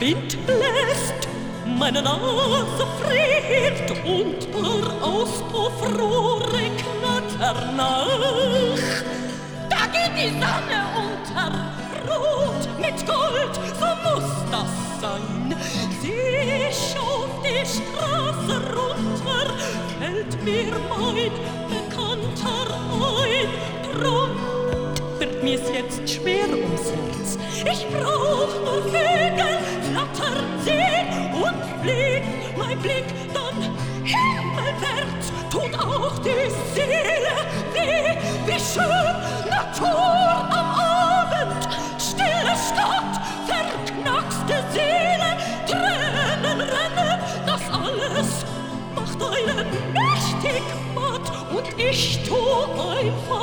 Wind bläst, meine Nase friert und der Auspuffrohre knattern nach. Da geht die Sonne unter, rot mit Gold, so muss das sein. Sie schaut die Straße runter, fällt mir mein Bekannter ein. Drum wird mir's jetzt schwer ums Herz. Ich brauch nur Vögel, und fliegen mein Blick dann himmelwärts. Tut auch die Seele weh, wie schön Natur am Abend. Stille Stadt, verknackste Seele, Tränen rennen, das alles macht einen mächtig matt und ich tu einfach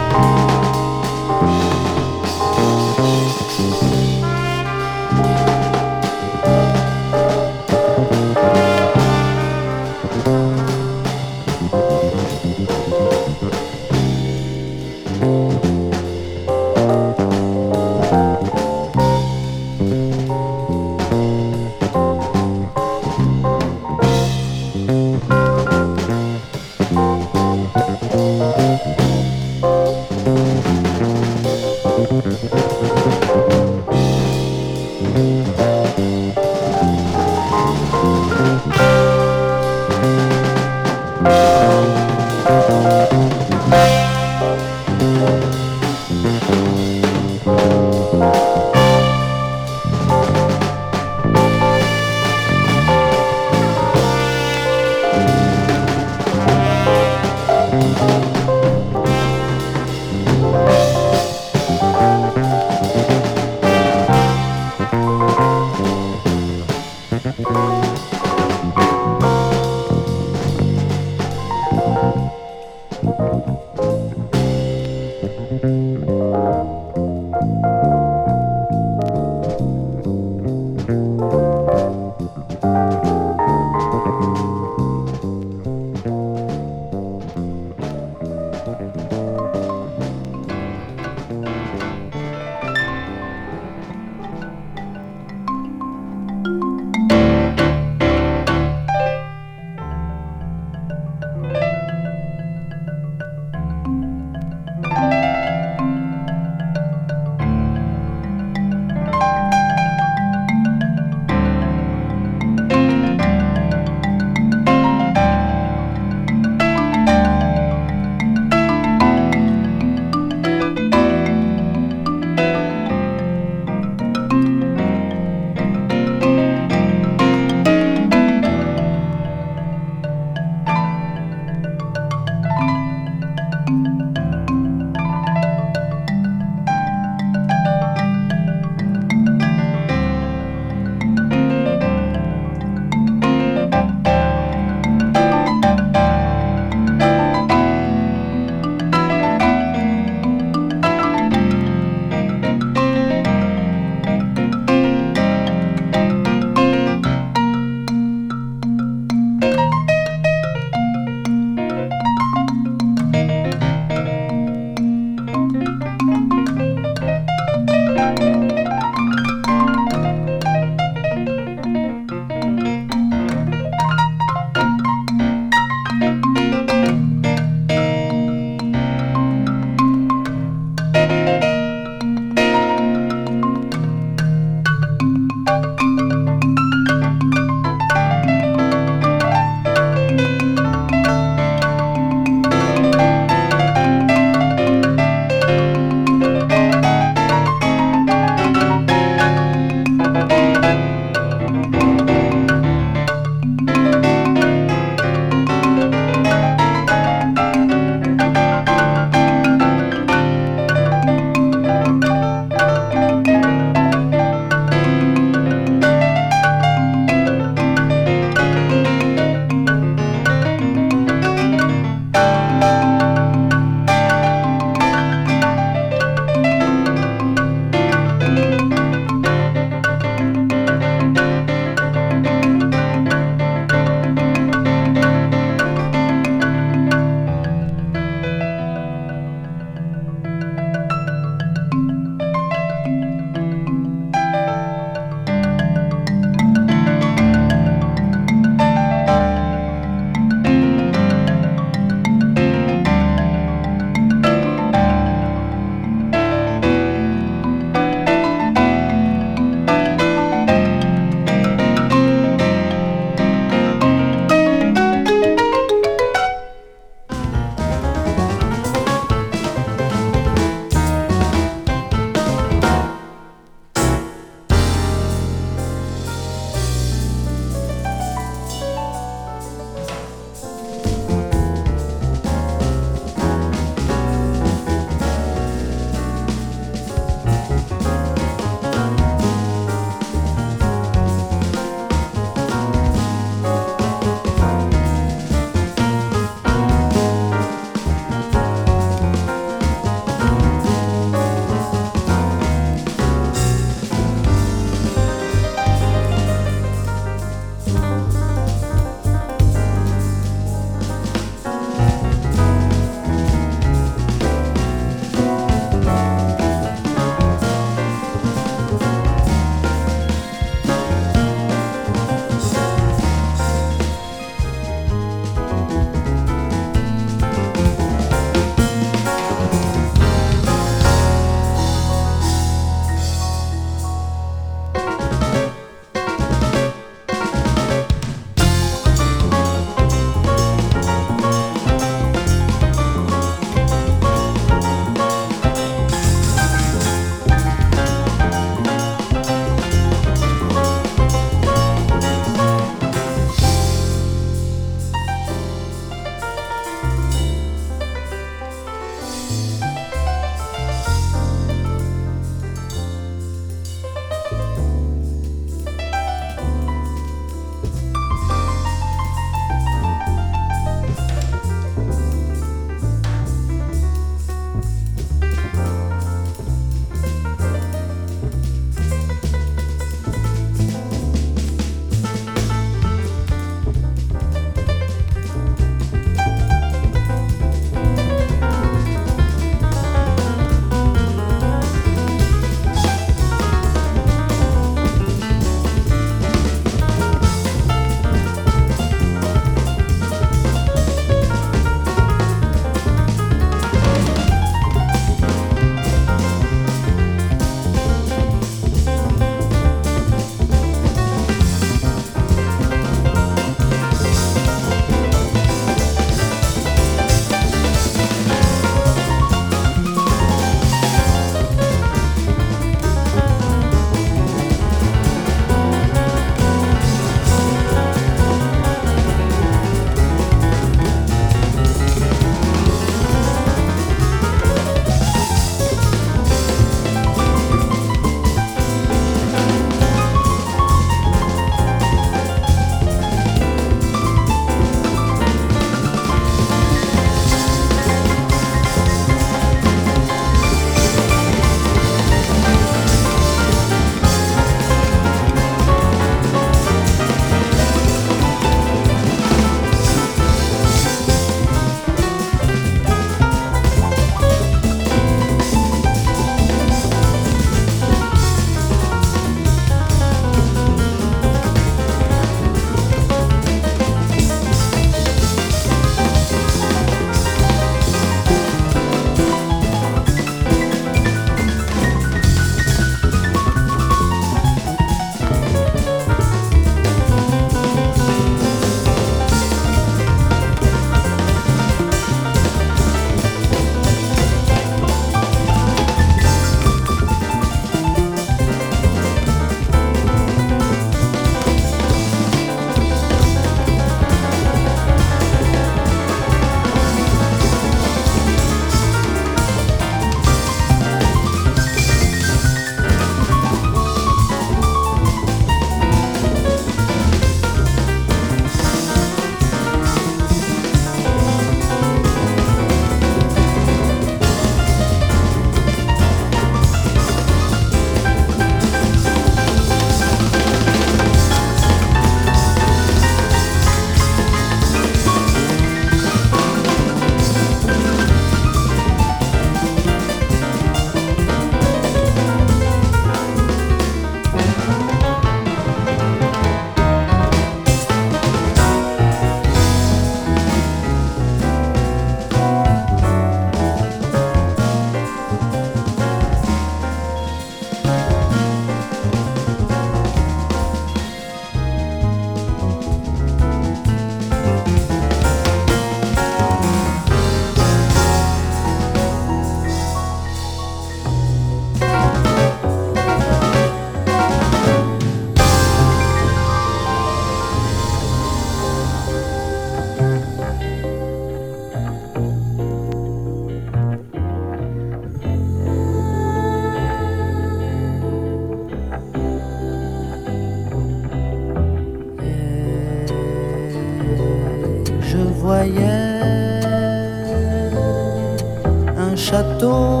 bateau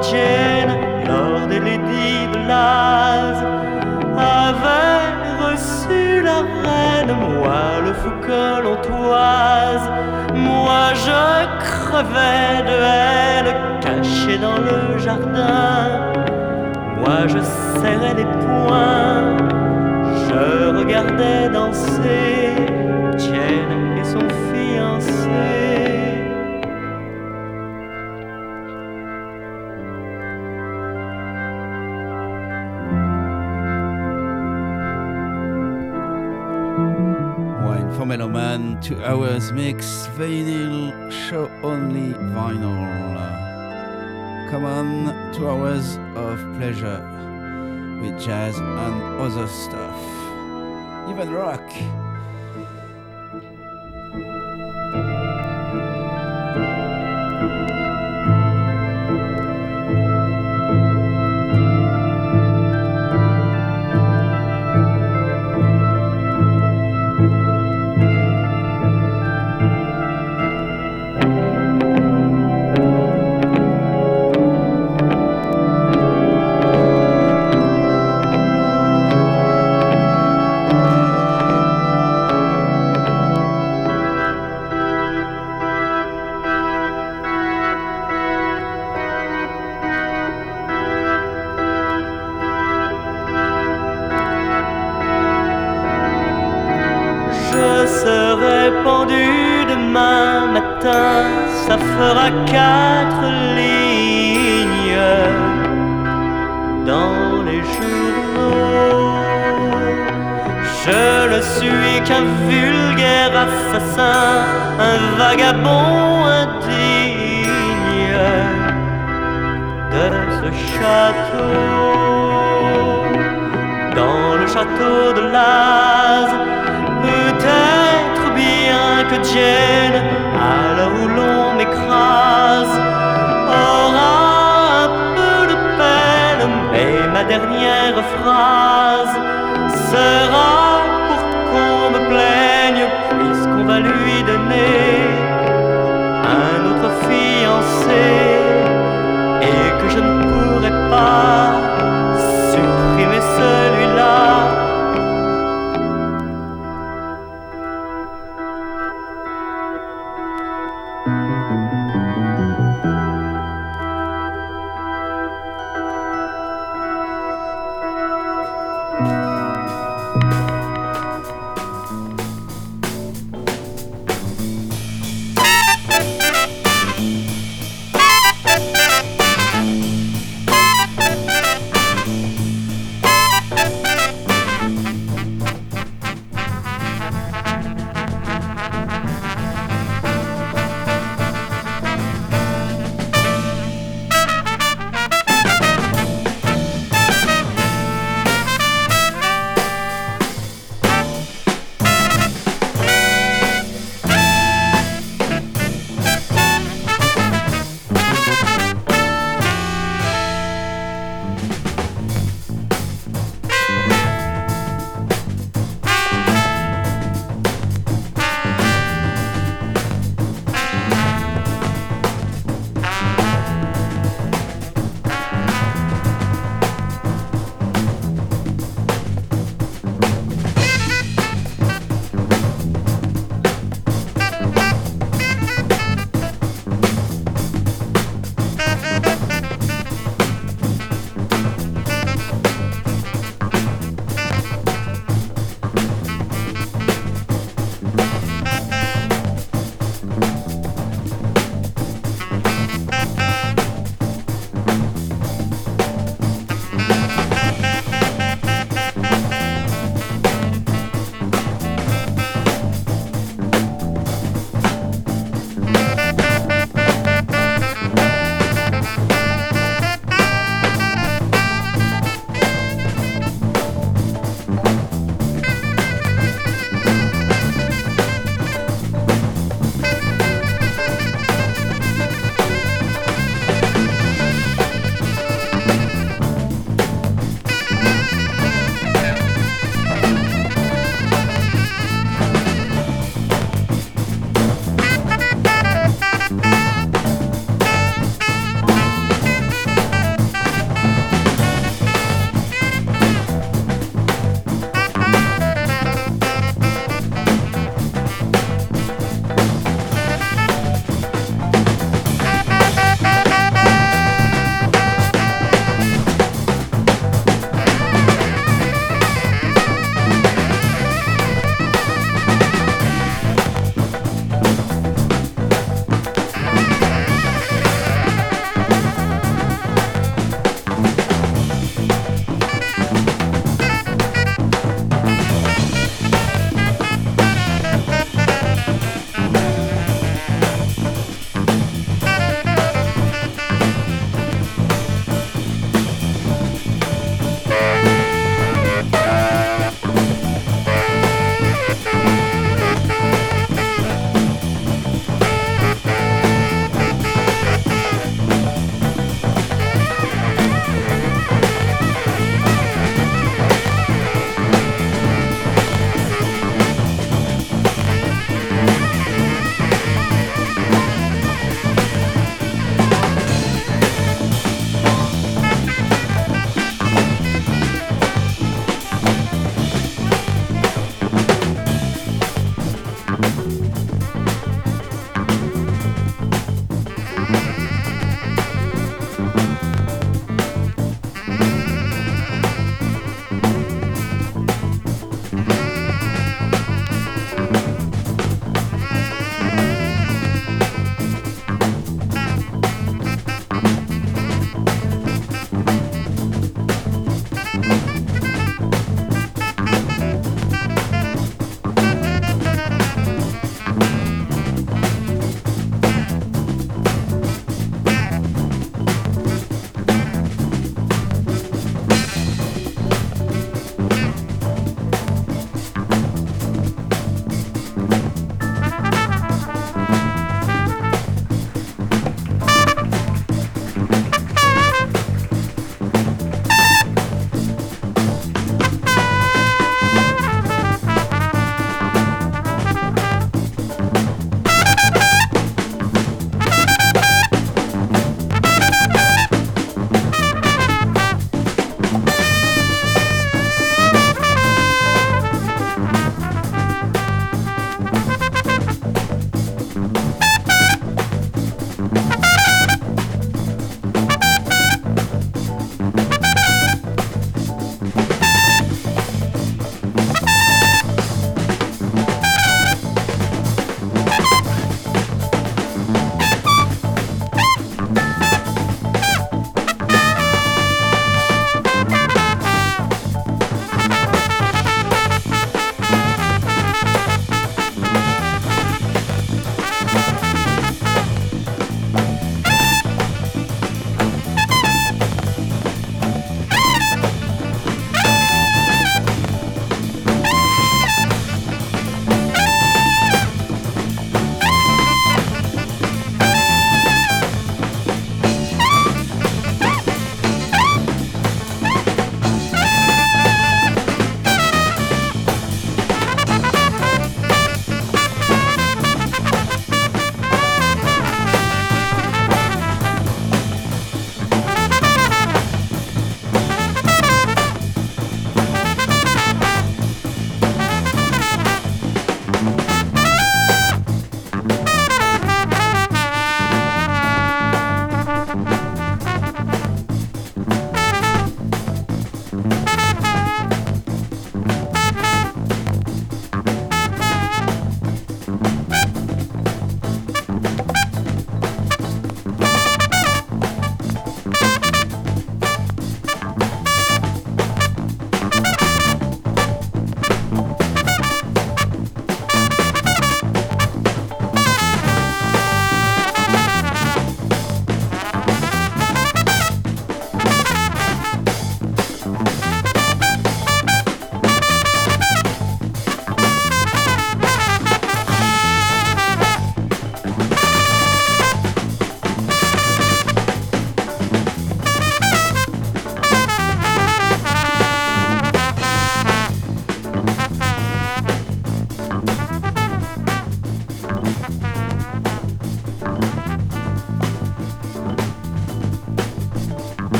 Tienne, Lord et Lady Blase avaient reçu la reine, moi le Foucault l'Ontoise. Moi je crevais de haine, caché dans le jardin. Moi je serrais les poings, je regardais danser Tienne et son fiancé. for man! two hours mix, vinyl, show only vinyl. Come on, two hours of pleasure with jazz and other stuff, even rock.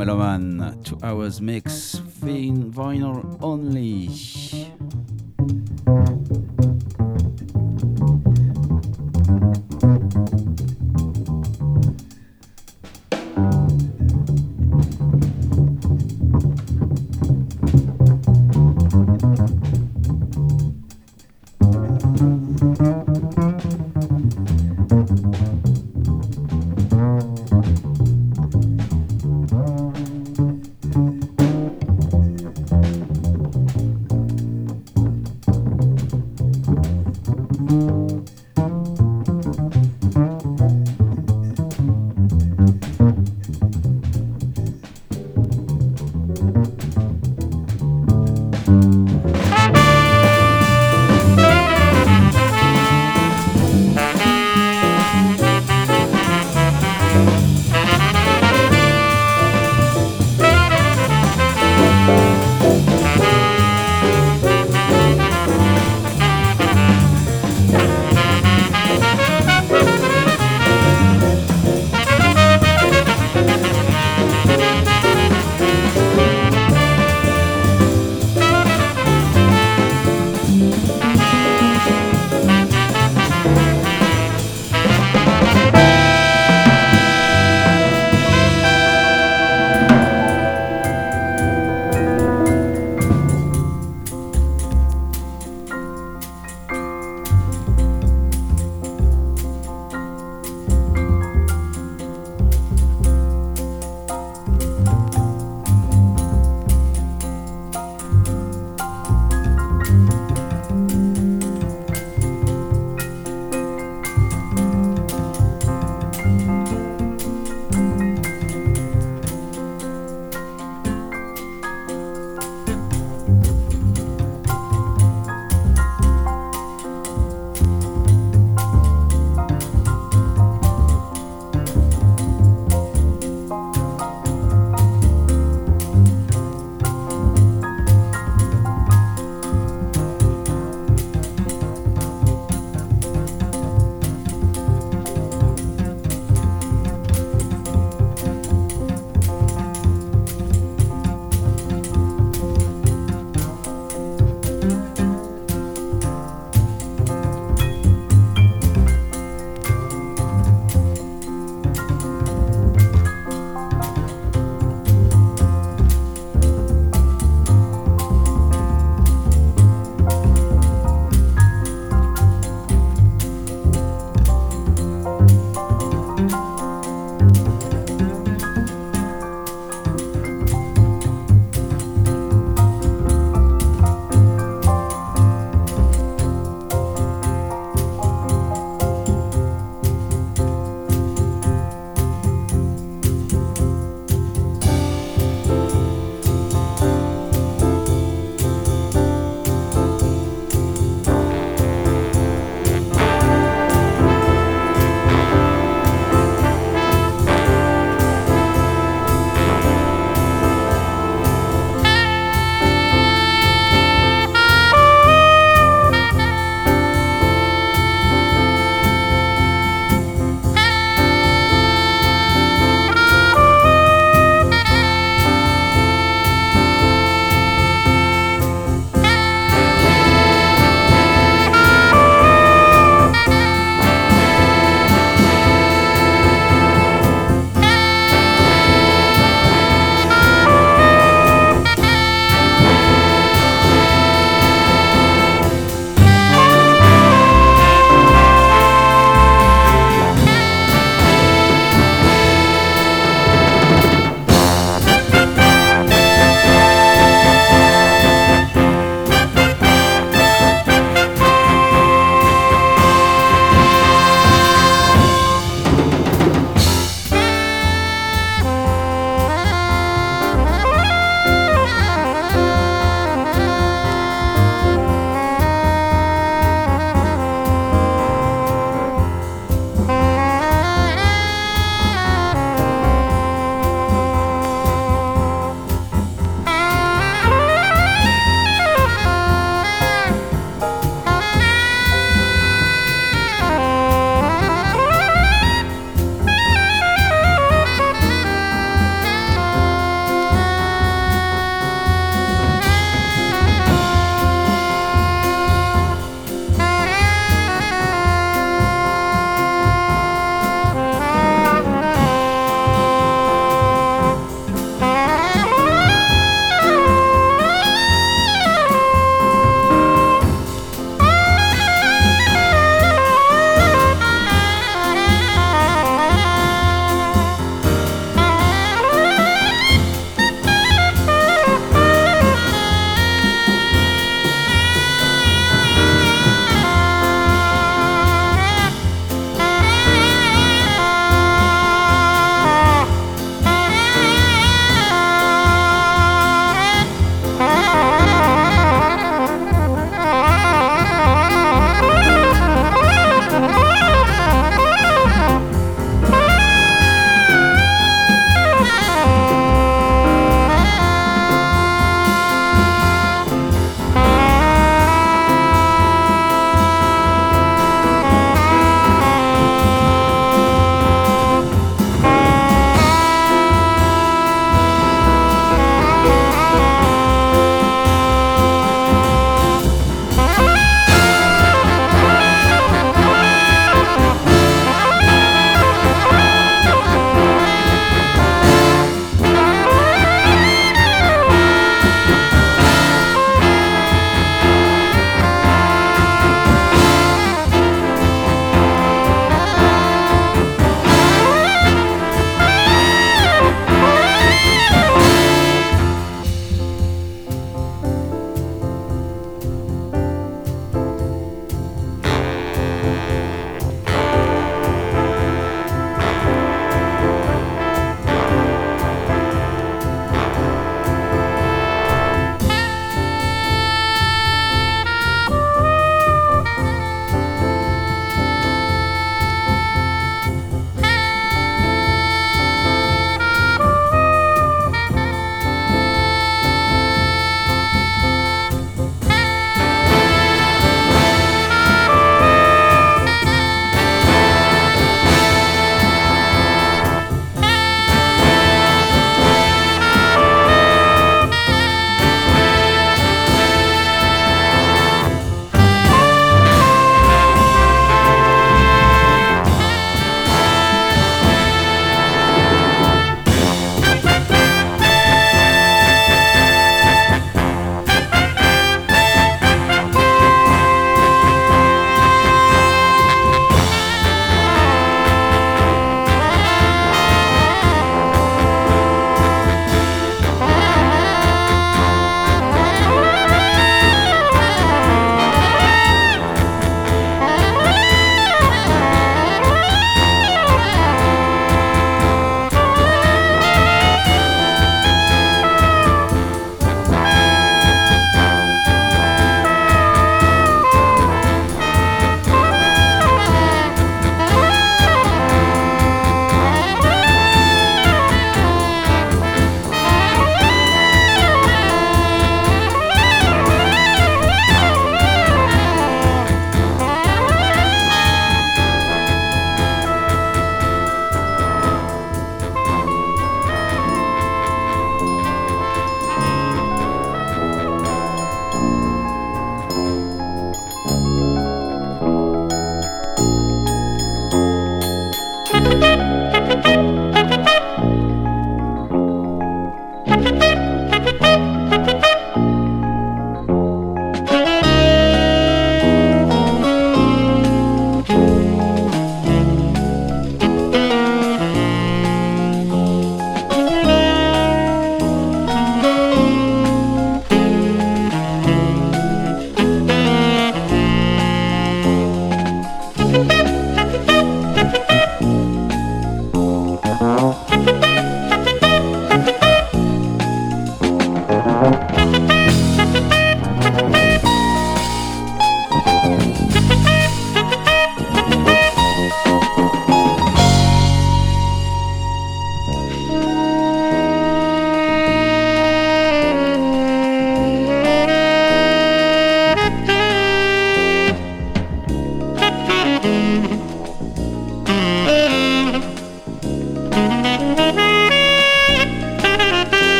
Meloman, two hours mix, vinyl only.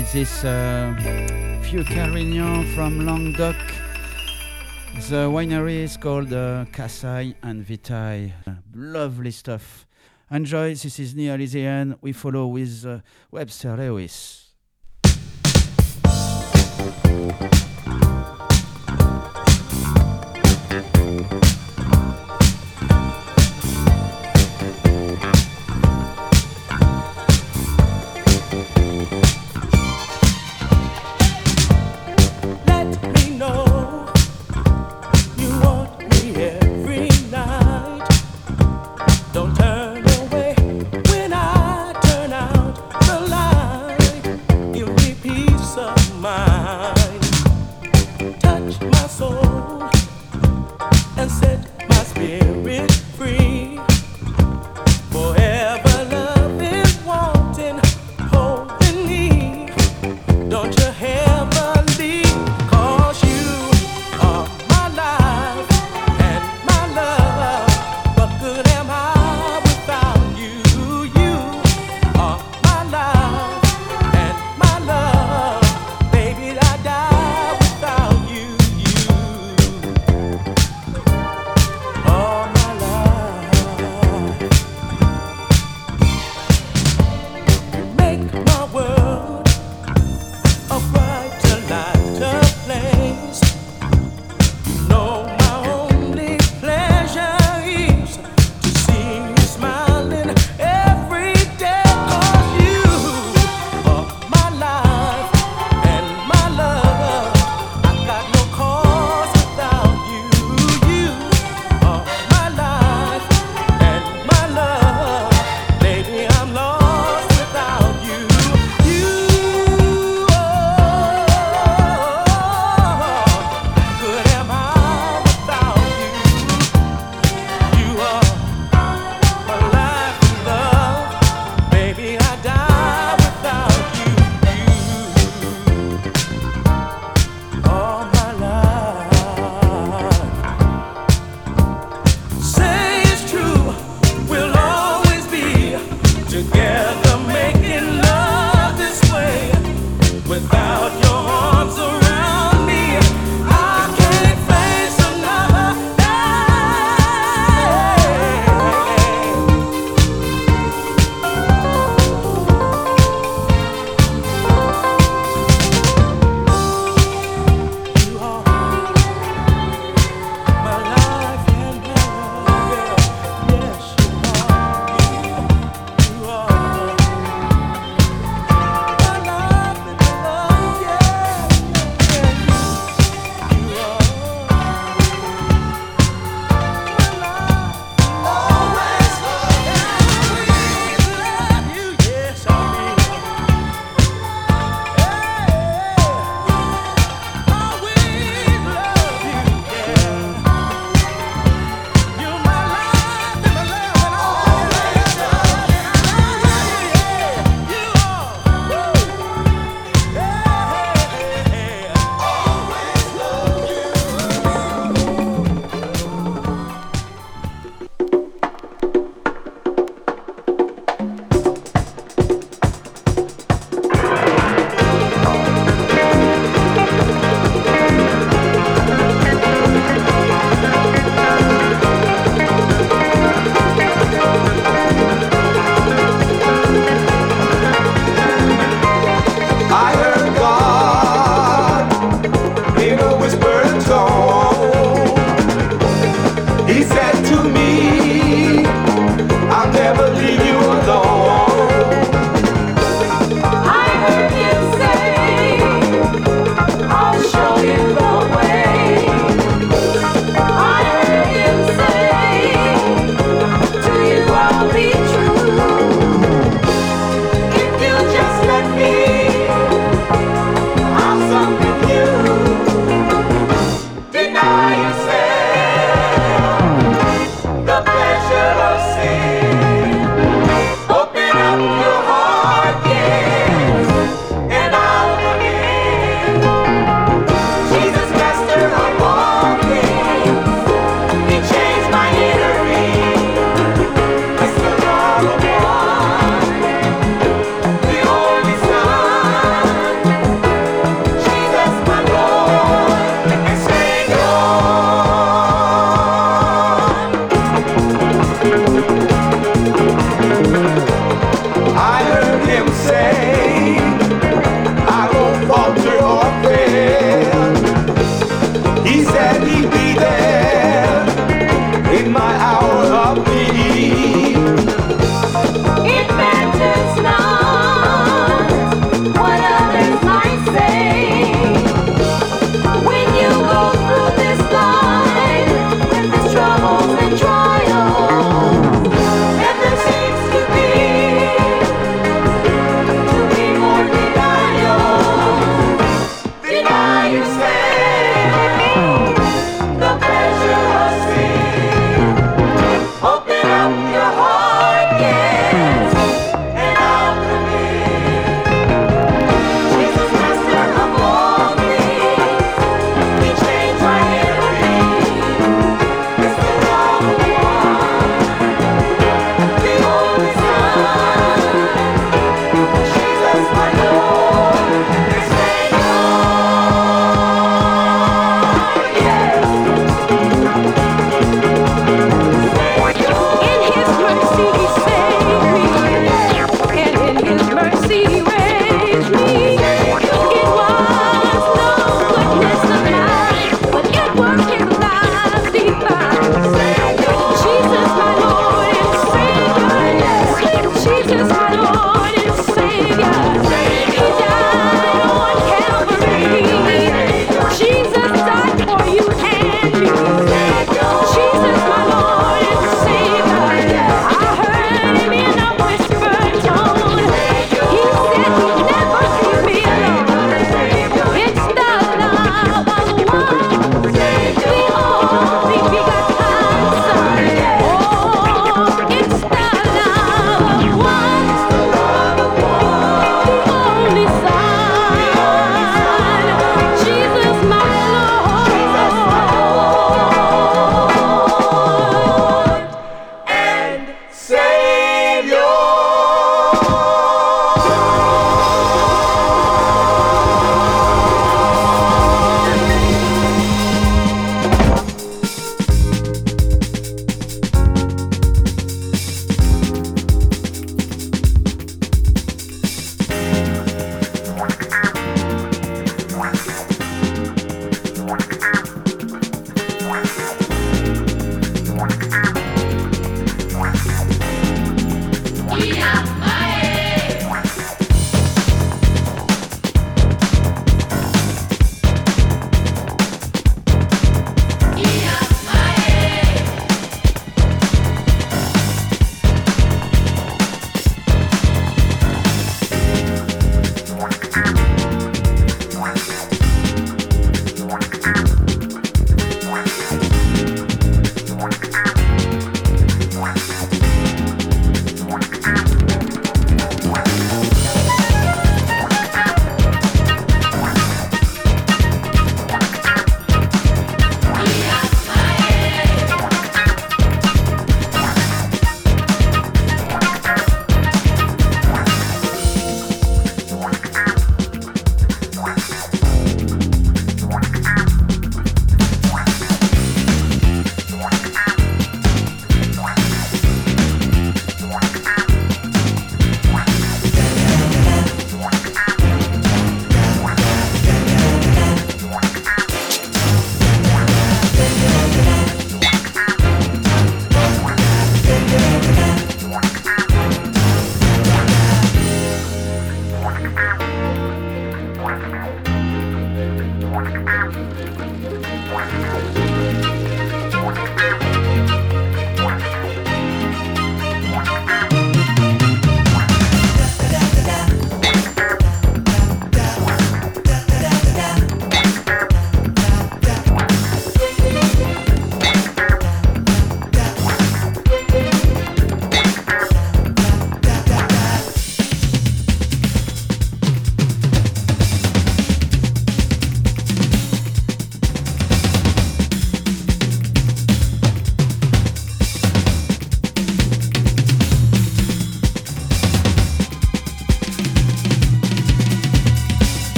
this uh, few Carignan from Languedoc. The winery is called uh, and Vitaille. Lovely stuff. Enjoy. This is Neil Lysian. We follow with uh, Webster Lewis.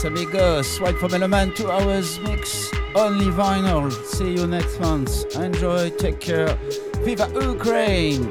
Adios, amigos. White from Element, two hours mix, only vinyl. See you next month. Enjoy, take care. Viva Ukraine!